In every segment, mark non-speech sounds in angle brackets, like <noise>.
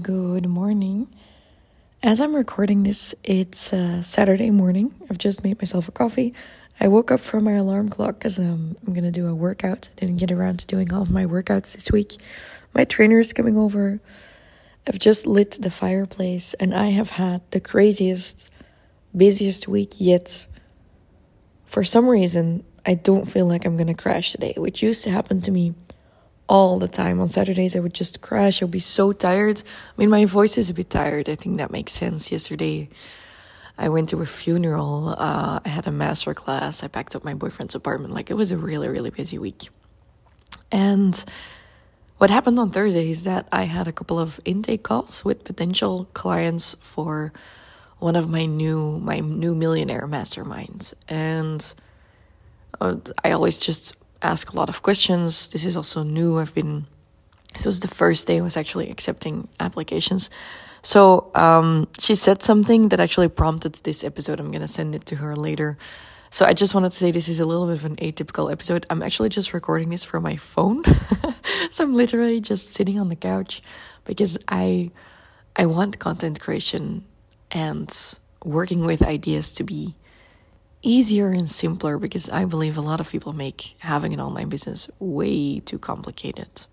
Good morning. As I'm recording this, it's uh, Saturday morning. I've just made myself a coffee. I woke up from my alarm clock because um, I'm going to do a workout. I didn't get around to doing all of my workouts this week. My trainer is coming over. I've just lit the fireplace and I have had the craziest, busiest week yet. For some reason, I don't feel like I'm going to crash today, which used to happen to me all the time. On Saturdays, I would just crash. I would be so tired. I mean, my voice is a bit tired. I think that makes sense. Yesterday, I went to a funeral. Uh, I had a master class. I packed up my boyfriend's apartment. Like, it was a really, really busy week. And what happened on Thursday is that I had a couple of intake calls with potential clients for one of my new my new millionaire masterminds and uh, I always just ask a lot of questions. This is also new. I've been, this was the first day I was actually accepting applications. So um, she said something that actually prompted this episode. I'm going to send it to her later. So I just wanted to say this is a little bit of an atypical episode. I'm actually just recording this from my phone. <laughs> so I'm literally just sitting on the couch because I I want content creation and working with ideas to be easier and simpler because I believe a lot of people make having an online business way too complicated.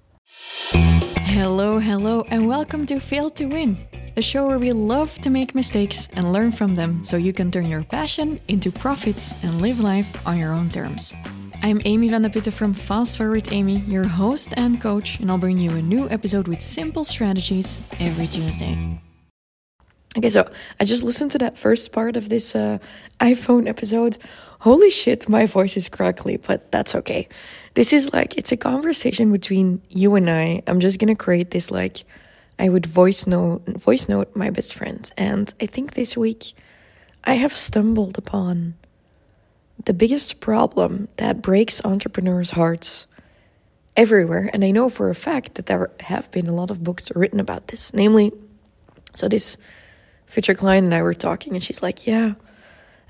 Hello, hello, and welcome to Fail to Win, a show where we love to make mistakes and learn from them so you can turn your passion into profits and live life on your own terms. I'm Amy van der Putten from Fast Forward Amy, your host and coach, and I'll bring you a new episode with simple strategies every Tuesday. Okay, so I just listened to that first part of this uh, iPhone episode. Holy shit, my voice is crackly, but that's okay. This is like, it's a conversation between you and I. I'm just gonna create this, like, I would voice note, voice note my best friend. And I think this week I have stumbled upon the biggest problem that breaks entrepreneurs' hearts everywhere. And I know for a fact that there have been a lot of books written about this. Namely, so this future client and I were talking, and she's like, Yeah,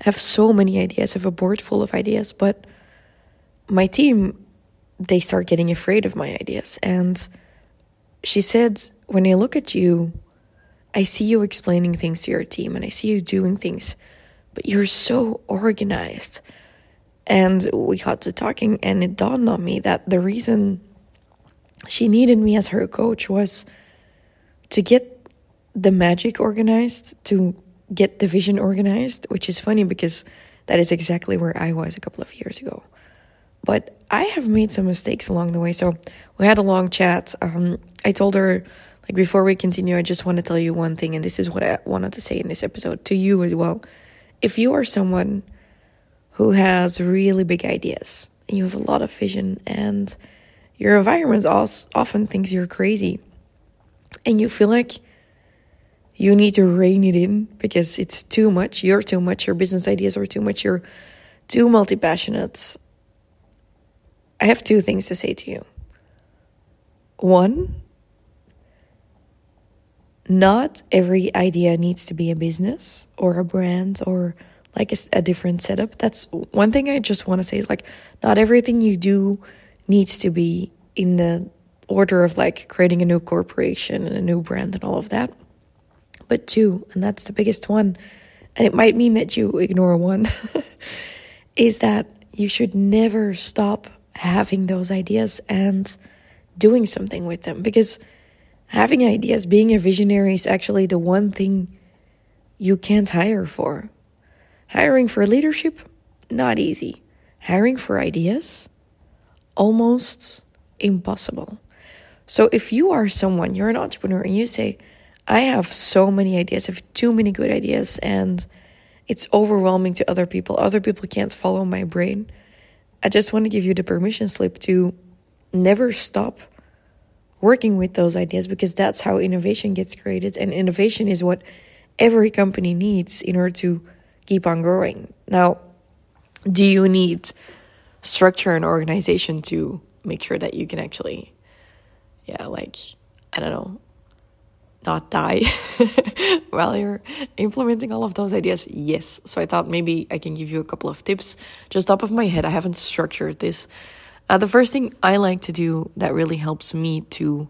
I have so many ideas. I have a board full of ideas, but my team, they start getting afraid of my ideas. And she said, When I look at you, I see you explaining things to your team and I see you doing things, but you're so organized. And we got to talking, and it dawned on me that the reason she needed me as her coach was to get the magic organized to get the vision organized, which is funny because that is exactly where I was a couple of years ago. But I have made some mistakes along the way. So we had a long chat. Um, I told her, like, before we continue, I just want to tell you one thing, and this is what I wanted to say in this episode to you as well. If you are someone who has really big ideas and you have a lot of vision, and your environment also often thinks you're crazy, and you feel like you need to rein it in because it's too much. You're too much. Your business ideas are too much. You're too multi passionate. I have two things to say to you. One, not every idea needs to be a business or a brand or like a, a different setup. That's one thing I just want to say is like, not everything you do needs to be in the order of like creating a new corporation and a new brand and all of that but two, and that's the biggest one, and it might mean that you ignore one, <laughs> is that you should never stop having those ideas and doing something with them because having ideas, being a visionary is actually the one thing you can't hire for. Hiring for leadership, not easy. Hiring for ideas, almost impossible. So if you are someone, you're an entrepreneur, and you say, I have so many ideas, I have too many good ideas, and it's overwhelming to other people. Other people can't follow my brain. I just want to give you the permission slip to never stop working with those ideas because that's how innovation gets created. And innovation is what every company needs in order to keep on growing. Now, do you need structure and organization to make sure that you can actually, yeah, like, I don't know, not die <laughs> while you're implementing all of those ideas? Yes. So I thought maybe I can give you a couple of tips. Just top of my head, I haven't structured this. Uh, the first thing I like to do that really helps me to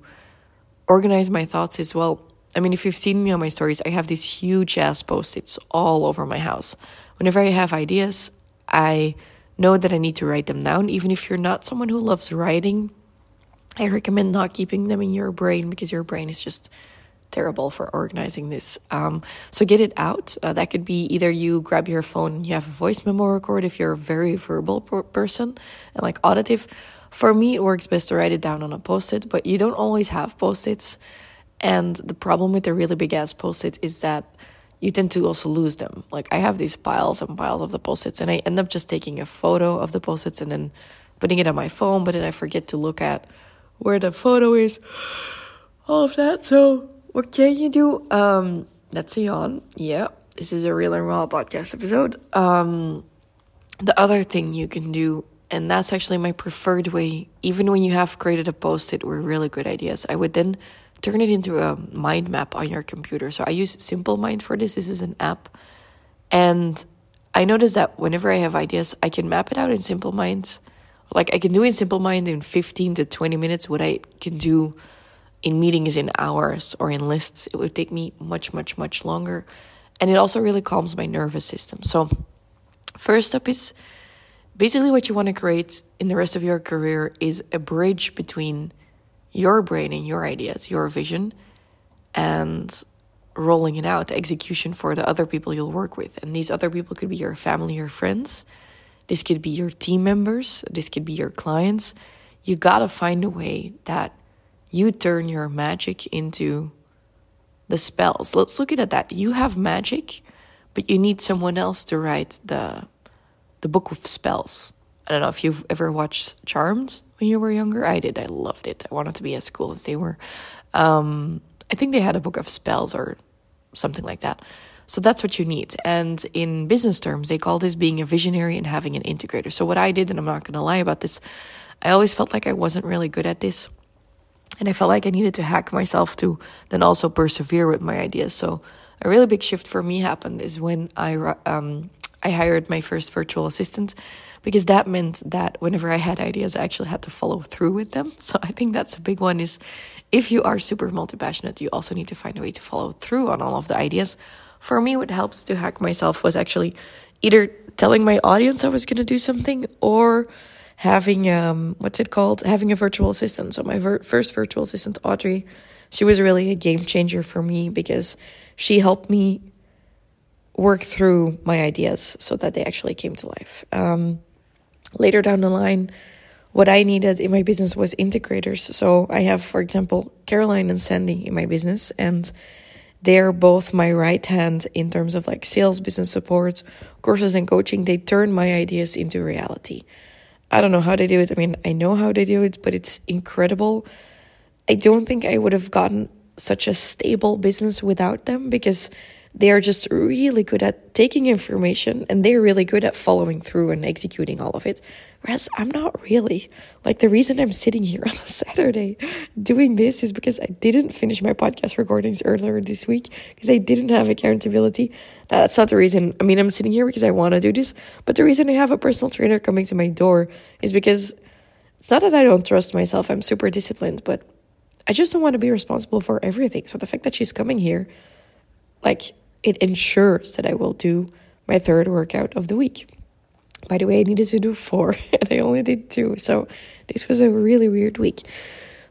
organize my thoughts is well, I mean, if you've seen me on my stories, I have these huge ass post its all over my house. Whenever I have ideas, I know that I need to write them down. Even if you're not someone who loves writing, I recommend not keeping them in your brain because your brain is just terrible for organizing this. Um, so get it out. Uh, that could be either you grab your phone you have a voice memo record if you're a very verbal per- person and like auditive. For me, it works best to write it down on a post it, but you don't always have post its. And the problem with the really big ass post its that you tend to also lose them. Like I have these piles and piles of the post its, and I end up just taking a photo of the post its and then putting it on my phone, but then I forget to look at where the photo is, all of that. So what can you do? Um, that's a yawn. Yeah, this is a real and raw podcast episode. Um, the other thing you can do, and that's actually my preferred way, even when you have created a post it with really good ideas, I would then turn it into a mind map on your computer. So I use Simple Mind for this. This is an app. And I notice that whenever I have ideas, I can map it out in Simple Minds. Like I can do in Simple Mind in 15 to 20 minutes what I can do in meetings in hours or in lists, it would take me much, much, much longer. And it also really calms my nervous system. So, first up is basically what you want to create in the rest of your career is a bridge between your brain and your ideas, your vision, and rolling it out, execution for the other people you'll work with. And these other people could be your family or friends. This could be your team members. This could be your clients. You gotta find a way that you turn your magic into the spells. Let's look at that. You have magic, but you need someone else to write the the book of spells. I don't know if you've ever watched Charmed when you were younger. I did. I loved it. I wanted to be as cool as they were. Um, I think they had a book of spells or something like that. So that's what you need. And in business terms, they call this being a visionary and having an integrator. So what I did, and I'm not going to lie about this, I always felt like I wasn't really good at this. And I felt like I needed to hack myself to then also persevere with my ideas. So a really big shift for me happened is when I um, I hired my first virtual assistant because that meant that whenever I had ideas, I actually had to follow through with them. So I think that's a big one is if you are super multi passionate, you also need to find a way to follow through on all of the ideas. For me, what helps to hack myself was actually either telling my audience I was going to do something or having um what's it called? Having a virtual assistant. So my ver- first virtual assistant audrey she was really a game changer for me because she helped me work through my ideas so that they actually came to life. Um, later down the line what i needed in my business was integrators. So i have for example caroline and sandy in my business and they're both my right hand in terms of like sales business support courses and coaching. They turn my ideas into reality I don't know how they do it. I mean, I know how they do it, but it's incredible. I don't think I would have gotten such a stable business without them because they are just really good at taking information and they're really good at following through and executing all of it. Whereas I'm not really. Like the reason I'm sitting here <laughs> on a Saturday doing this is because I didn't finish my podcast recordings earlier this week because I didn't have accountability. Now, that's not the reason. I mean, I'm sitting here because I want to do this, but the reason I have a personal trainer coming to my door is because it's not that I don't trust myself. I'm super disciplined, but I just don't want to be responsible for everything. So the fact that she's coming here, like, it ensures that I will do my third workout of the week. By the way, I needed to do four <laughs> and I only did two. So this was a really weird week.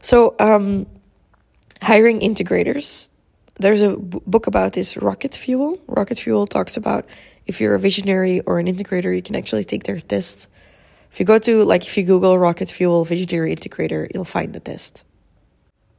So, um, hiring integrators. There's a b- book about this, Rocket Fuel. Rocket Fuel talks about if you're a visionary or an integrator, you can actually take their test. If you go to, like, if you Google Rocket Fuel Visionary Integrator, you'll find the test.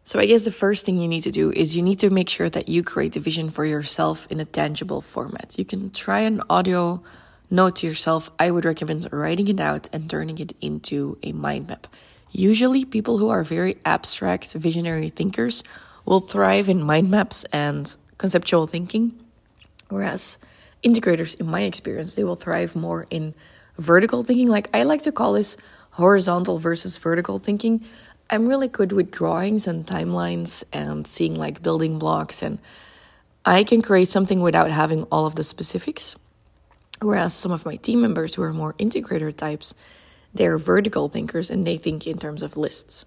So, I guess the first thing you need to do is you need to make sure that you create the vision for yourself in a tangible format. You can try an audio note to yourself. I would recommend writing it out and turning it into a mind map. Usually, people who are very abstract, visionary thinkers will thrive in mind maps and conceptual thinking, whereas integrators, in my experience, they will thrive more in vertical thinking. Like I like to call this horizontal versus vertical thinking. I'm really good with drawings and timelines and seeing like building blocks, and I can create something without having all of the specifics. Whereas some of my team members who are more integrator types, they're vertical thinkers and they think in terms of lists.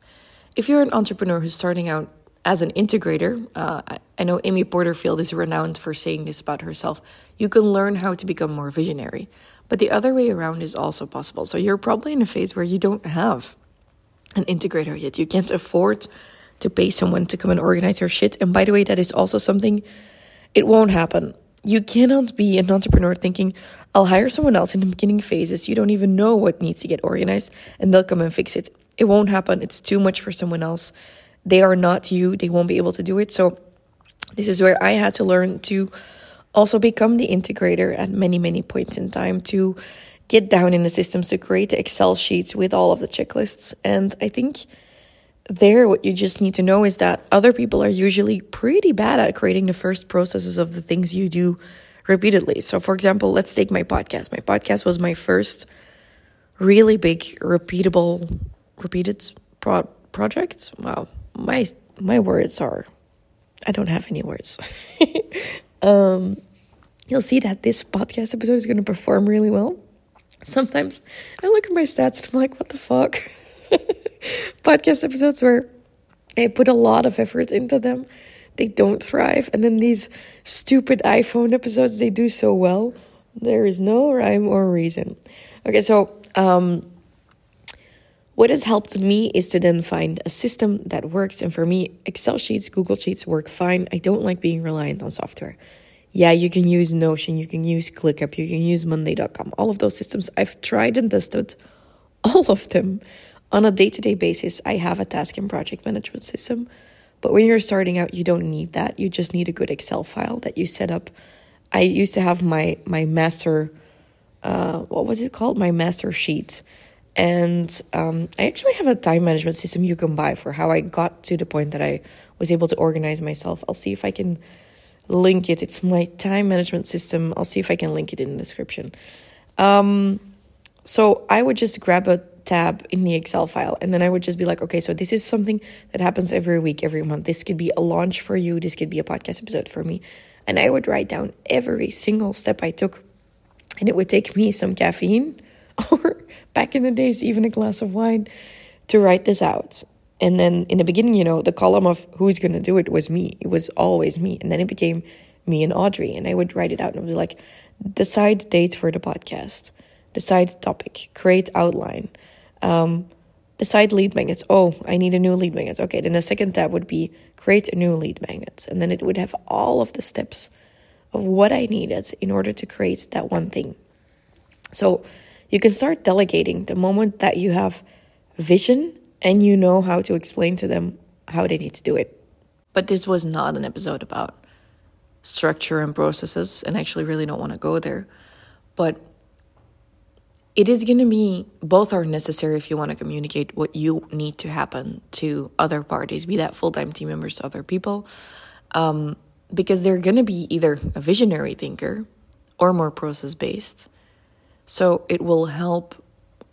If you're an entrepreneur who's starting out as an integrator, uh, I know Amy Porterfield is renowned for saying this about herself. You can learn how to become more visionary, but the other way around is also possible. So you're probably in a phase where you don't have an integrator yet. You can't afford to pay someone to come and organize your shit. And by the way, that is also something it won't happen. You cannot be an entrepreneur thinking, I'll hire someone else in the beginning phases. You don't even know what needs to get organized and they'll come and fix it. It won't happen. It's too much for someone else. They are not you. They won't be able to do it. So, this is where I had to learn to also become the integrator at many, many points in time to get down in the system. to create the Excel sheets with all of the checklists. And I think there, what you just need to know is that other people are usually pretty bad at creating the first processes of the things you do repeatedly. So, for example, let's take my podcast. My podcast was my first really big, repeatable, repeated pro- project. Wow, my my words are, I don't have any words. <laughs> um, you'll see that this podcast episode is going to perform really well. Sometimes I look at my stats and I'm like, what the fuck? <laughs> podcast episodes where I put a lot of effort into them, they don't thrive. And then these stupid iPhone episodes, they do so well. There is no rhyme or reason. Okay, so um, what has helped me is to then find a system that works. And for me, Excel sheets, Google Sheets work fine. I don't like being reliant on software. Yeah, you can use Notion, you can use ClickUp, you can use Monday.com. All of those systems, I've tried and tested all of them on a day to day basis, I have a task and project management system. But when you're starting out, you don't need that. You just need a good Excel file that you set up. I used to have my my master, uh, what was it called? My master sheet, and um, I actually have a time management system you can buy for how I got to the point that I was able to organize myself. I'll see if I can link it. It's my time management system. I'll see if I can link it in the description. Um, so I would just grab a tab in the Excel file. And then I would just be like, okay, so this is something that happens every week, every month. This could be a launch for you. This could be a podcast episode for me. And I would write down every single step I took. And it would take me some caffeine <laughs> or back in the days, even a glass of wine to write this out. And then in the beginning, you know, the column of who's going to do it was me. It was always me. And then it became me and Audrey. And I would write it out and it was like, decide date for the podcast, decide topic, create outline, um, decide lead magnets. Oh, I need a new lead magnet. Okay, then the second tab would be create a new lead magnet. And then it would have all of the steps of what I needed in order to create that one thing. So you can start delegating the moment that you have vision and you know how to explain to them how they need to do it. But this was not an episode about structure and processes, and I actually really don't want to go there. But it is going to be both are necessary if you want to communicate what you need to happen to other parties, be that full time team members, other people, um, because they're going to be either a visionary thinker or more process based. So it will help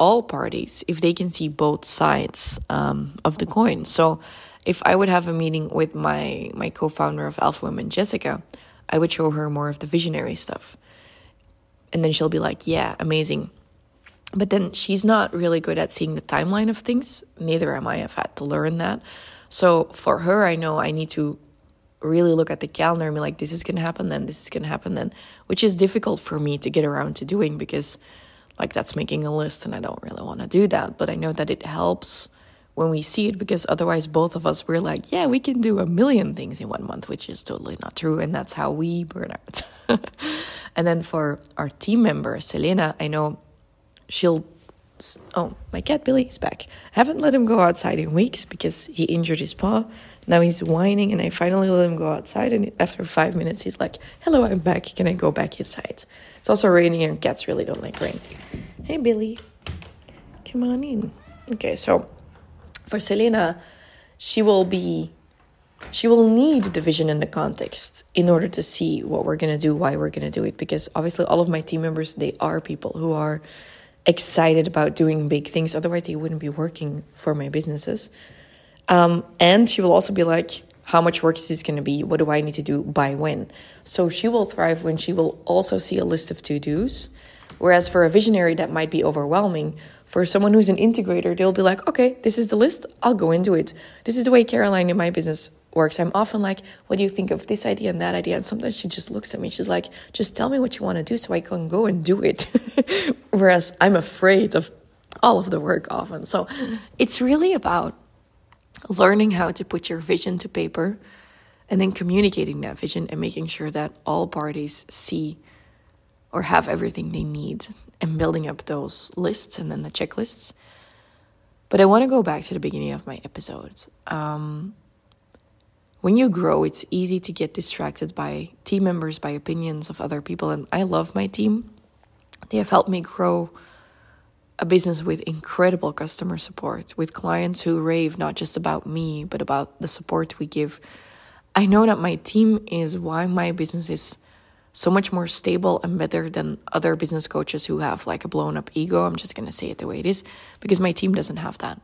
all parties if they can see both sides um, of the coin. So if I would have a meeting with my my co-founder of Alpha Women, Jessica, I would show her more of the visionary stuff, and then she'll be like, "Yeah, amazing." But then she's not really good at seeing the timeline of things. Neither am I. I've had to learn that. So for her, I know I need to really look at the calendar and be like, this is going to happen then, this is going to happen then, which is difficult for me to get around to doing because, like, that's making a list and I don't really want to do that. But I know that it helps when we see it because otherwise, both of us, we're like, yeah, we can do a million things in one month, which is totally not true. And that's how we burn out. <laughs> and then for our team member, Selena, I know she'll oh my cat billy is back i haven't let him go outside in weeks because he injured his paw now he's whining and i finally let him go outside and after five minutes he's like hello i'm back can i go back inside it's also raining and cats really don't like rain hey billy come on in okay so for selena she will be she will need the vision and the context in order to see what we're going to do why we're going to do it because obviously all of my team members they are people who are excited about doing big things. Otherwise, they wouldn't be working for my businesses. Um, and she will also be like, how much work is this going to be? What do I need to do by when? So she will thrive when she will also see a list of to dos. Whereas for a visionary, that might be overwhelming. For someone who's an integrator, they'll be like, okay, this is the list, I'll go into it. This is the way Caroline in my business works. I'm often like, what do you think of this idea and that idea? And sometimes she just looks at me. She's like, just tell me what you want to do so I can go and do it. <laughs> Whereas I'm afraid of all of the work often. So it's really about learning how to put your vision to paper and then communicating that vision and making sure that all parties see or have everything they need and building up those lists and then the checklists. But I want to go back to the beginning of my episode. Um, when you grow, it's easy to get distracted by team members, by opinions of other people. And I love my team. They have helped me grow a business with incredible customer support, with clients who rave not just about me, but about the support we give. I know that my team is why my business is so much more stable and better than other business coaches who have like a blown up ego. I'm just going to say it the way it is because my team doesn't have that.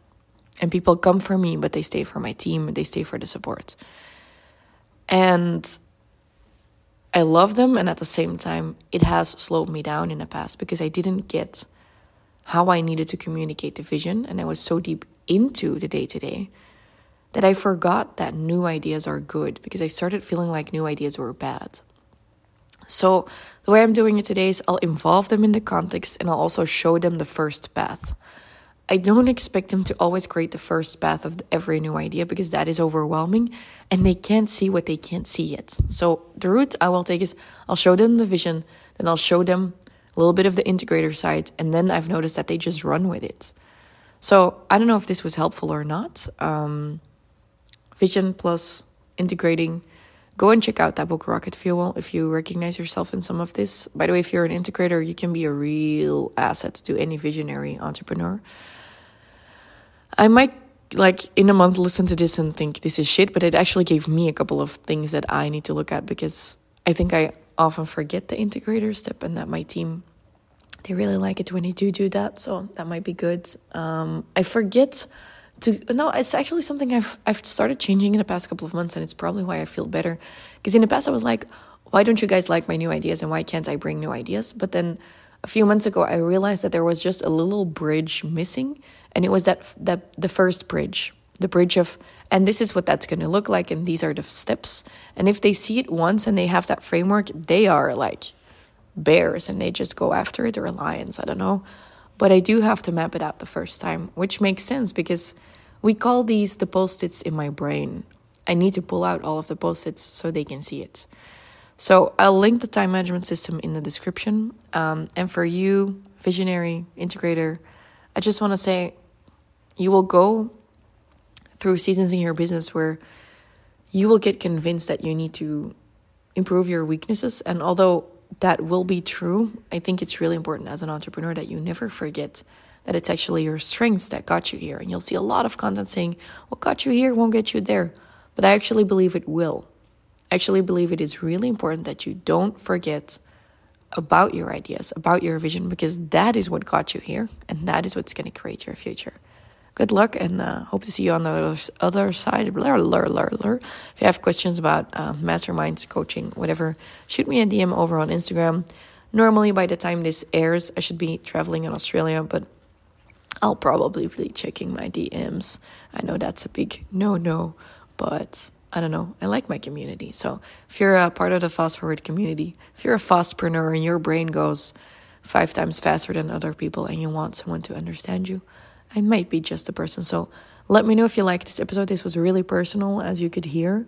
And people come for me, but they stay for my team, they stay for the support. And I love them. And at the same time, it has slowed me down in the past because I didn't get how I needed to communicate the vision. And I was so deep into the day to day that I forgot that new ideas are good because I started feeling like new ideas were bad. So, the way I'm doing it today is I'll involve them in the context and I'll also show them the first path. I don't expect them to always create the first path of every new idea because that is overwhelming and they can't see what they can't see yet. So, the route I will take is I'll show them the vision, then I'll show them a little bit of the integrator side, and then I've noticed that they just run with it. So I don't know if this was helpful or not. Um, vision plus integrating. Go and check out that book, Rocket Fuel, if you recognize yourself in some of this. By the way, if you're an integrator, you can be a real asset to any visionary entrepreneur. I might like in a month listen to this and think this is shit, but it actually gave me a couple of things that I need to look at because I think I often forget the integrator step and that my team they really like it when I do do that so that might be good. Um, i forget to no it's actually something i've i've started changing in the past couple of months and it's probably why i feel better. Because in the past i was like why don't you guys like my new ideas and why can't i bring new ideas? But then a few months ago i realized that there was just a little bridge missing and it was that that the first bridge the bridge of and this is what that's going to look like and these are the steps. And if they see it once and they have that framework they are like bears and they just go after it. Or lions i don't know. But i do have to map it out the first time which makes sense because we call these the post-its in my brain. I need to pull out all of the post-its so they can see it. So i'll link the time management system in the description. Um, and for you visionary integrator i just want to say you will go through seasons in your business where you will get convinced that you need to improve your weaknesses. And although that will be true, I think it's really important as an entrepreneur that you never forget that it's actually your strengths that got you here. And you'll see a lot of content saying, what got you here won't get you there. But I actually believe it will. I actually believe it is really important that you don't forget about your ideas, about your vision, because that is what got you here. And that is what's going to create your future good luck and uh, hope to see you on the other, side. Blur, blur, blur, blur. If you have questions about uh, masterminds, coaching, whatever, shoot me a DM over on Instagram. Normally, by the time this airs, I should be traveling in Australia, but I'll probably be checking my DMs. I know that's a big no no, but I don't know. I like my community. So if you're a part of the fast forward community, if you're a fastpreneur and your brain goes five times faster than other people and you want someone to understand you, I might be just a person. So let me know if you like this episode. This was really personal, as you could hear.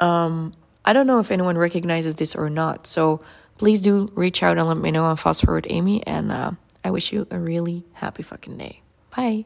Um, I don't know if anyone recognizes this or not. So please do reach out and let me know on Fast Forward Amy. And uh, I wish you a really happy fucking day. Bye.